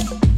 you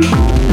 you.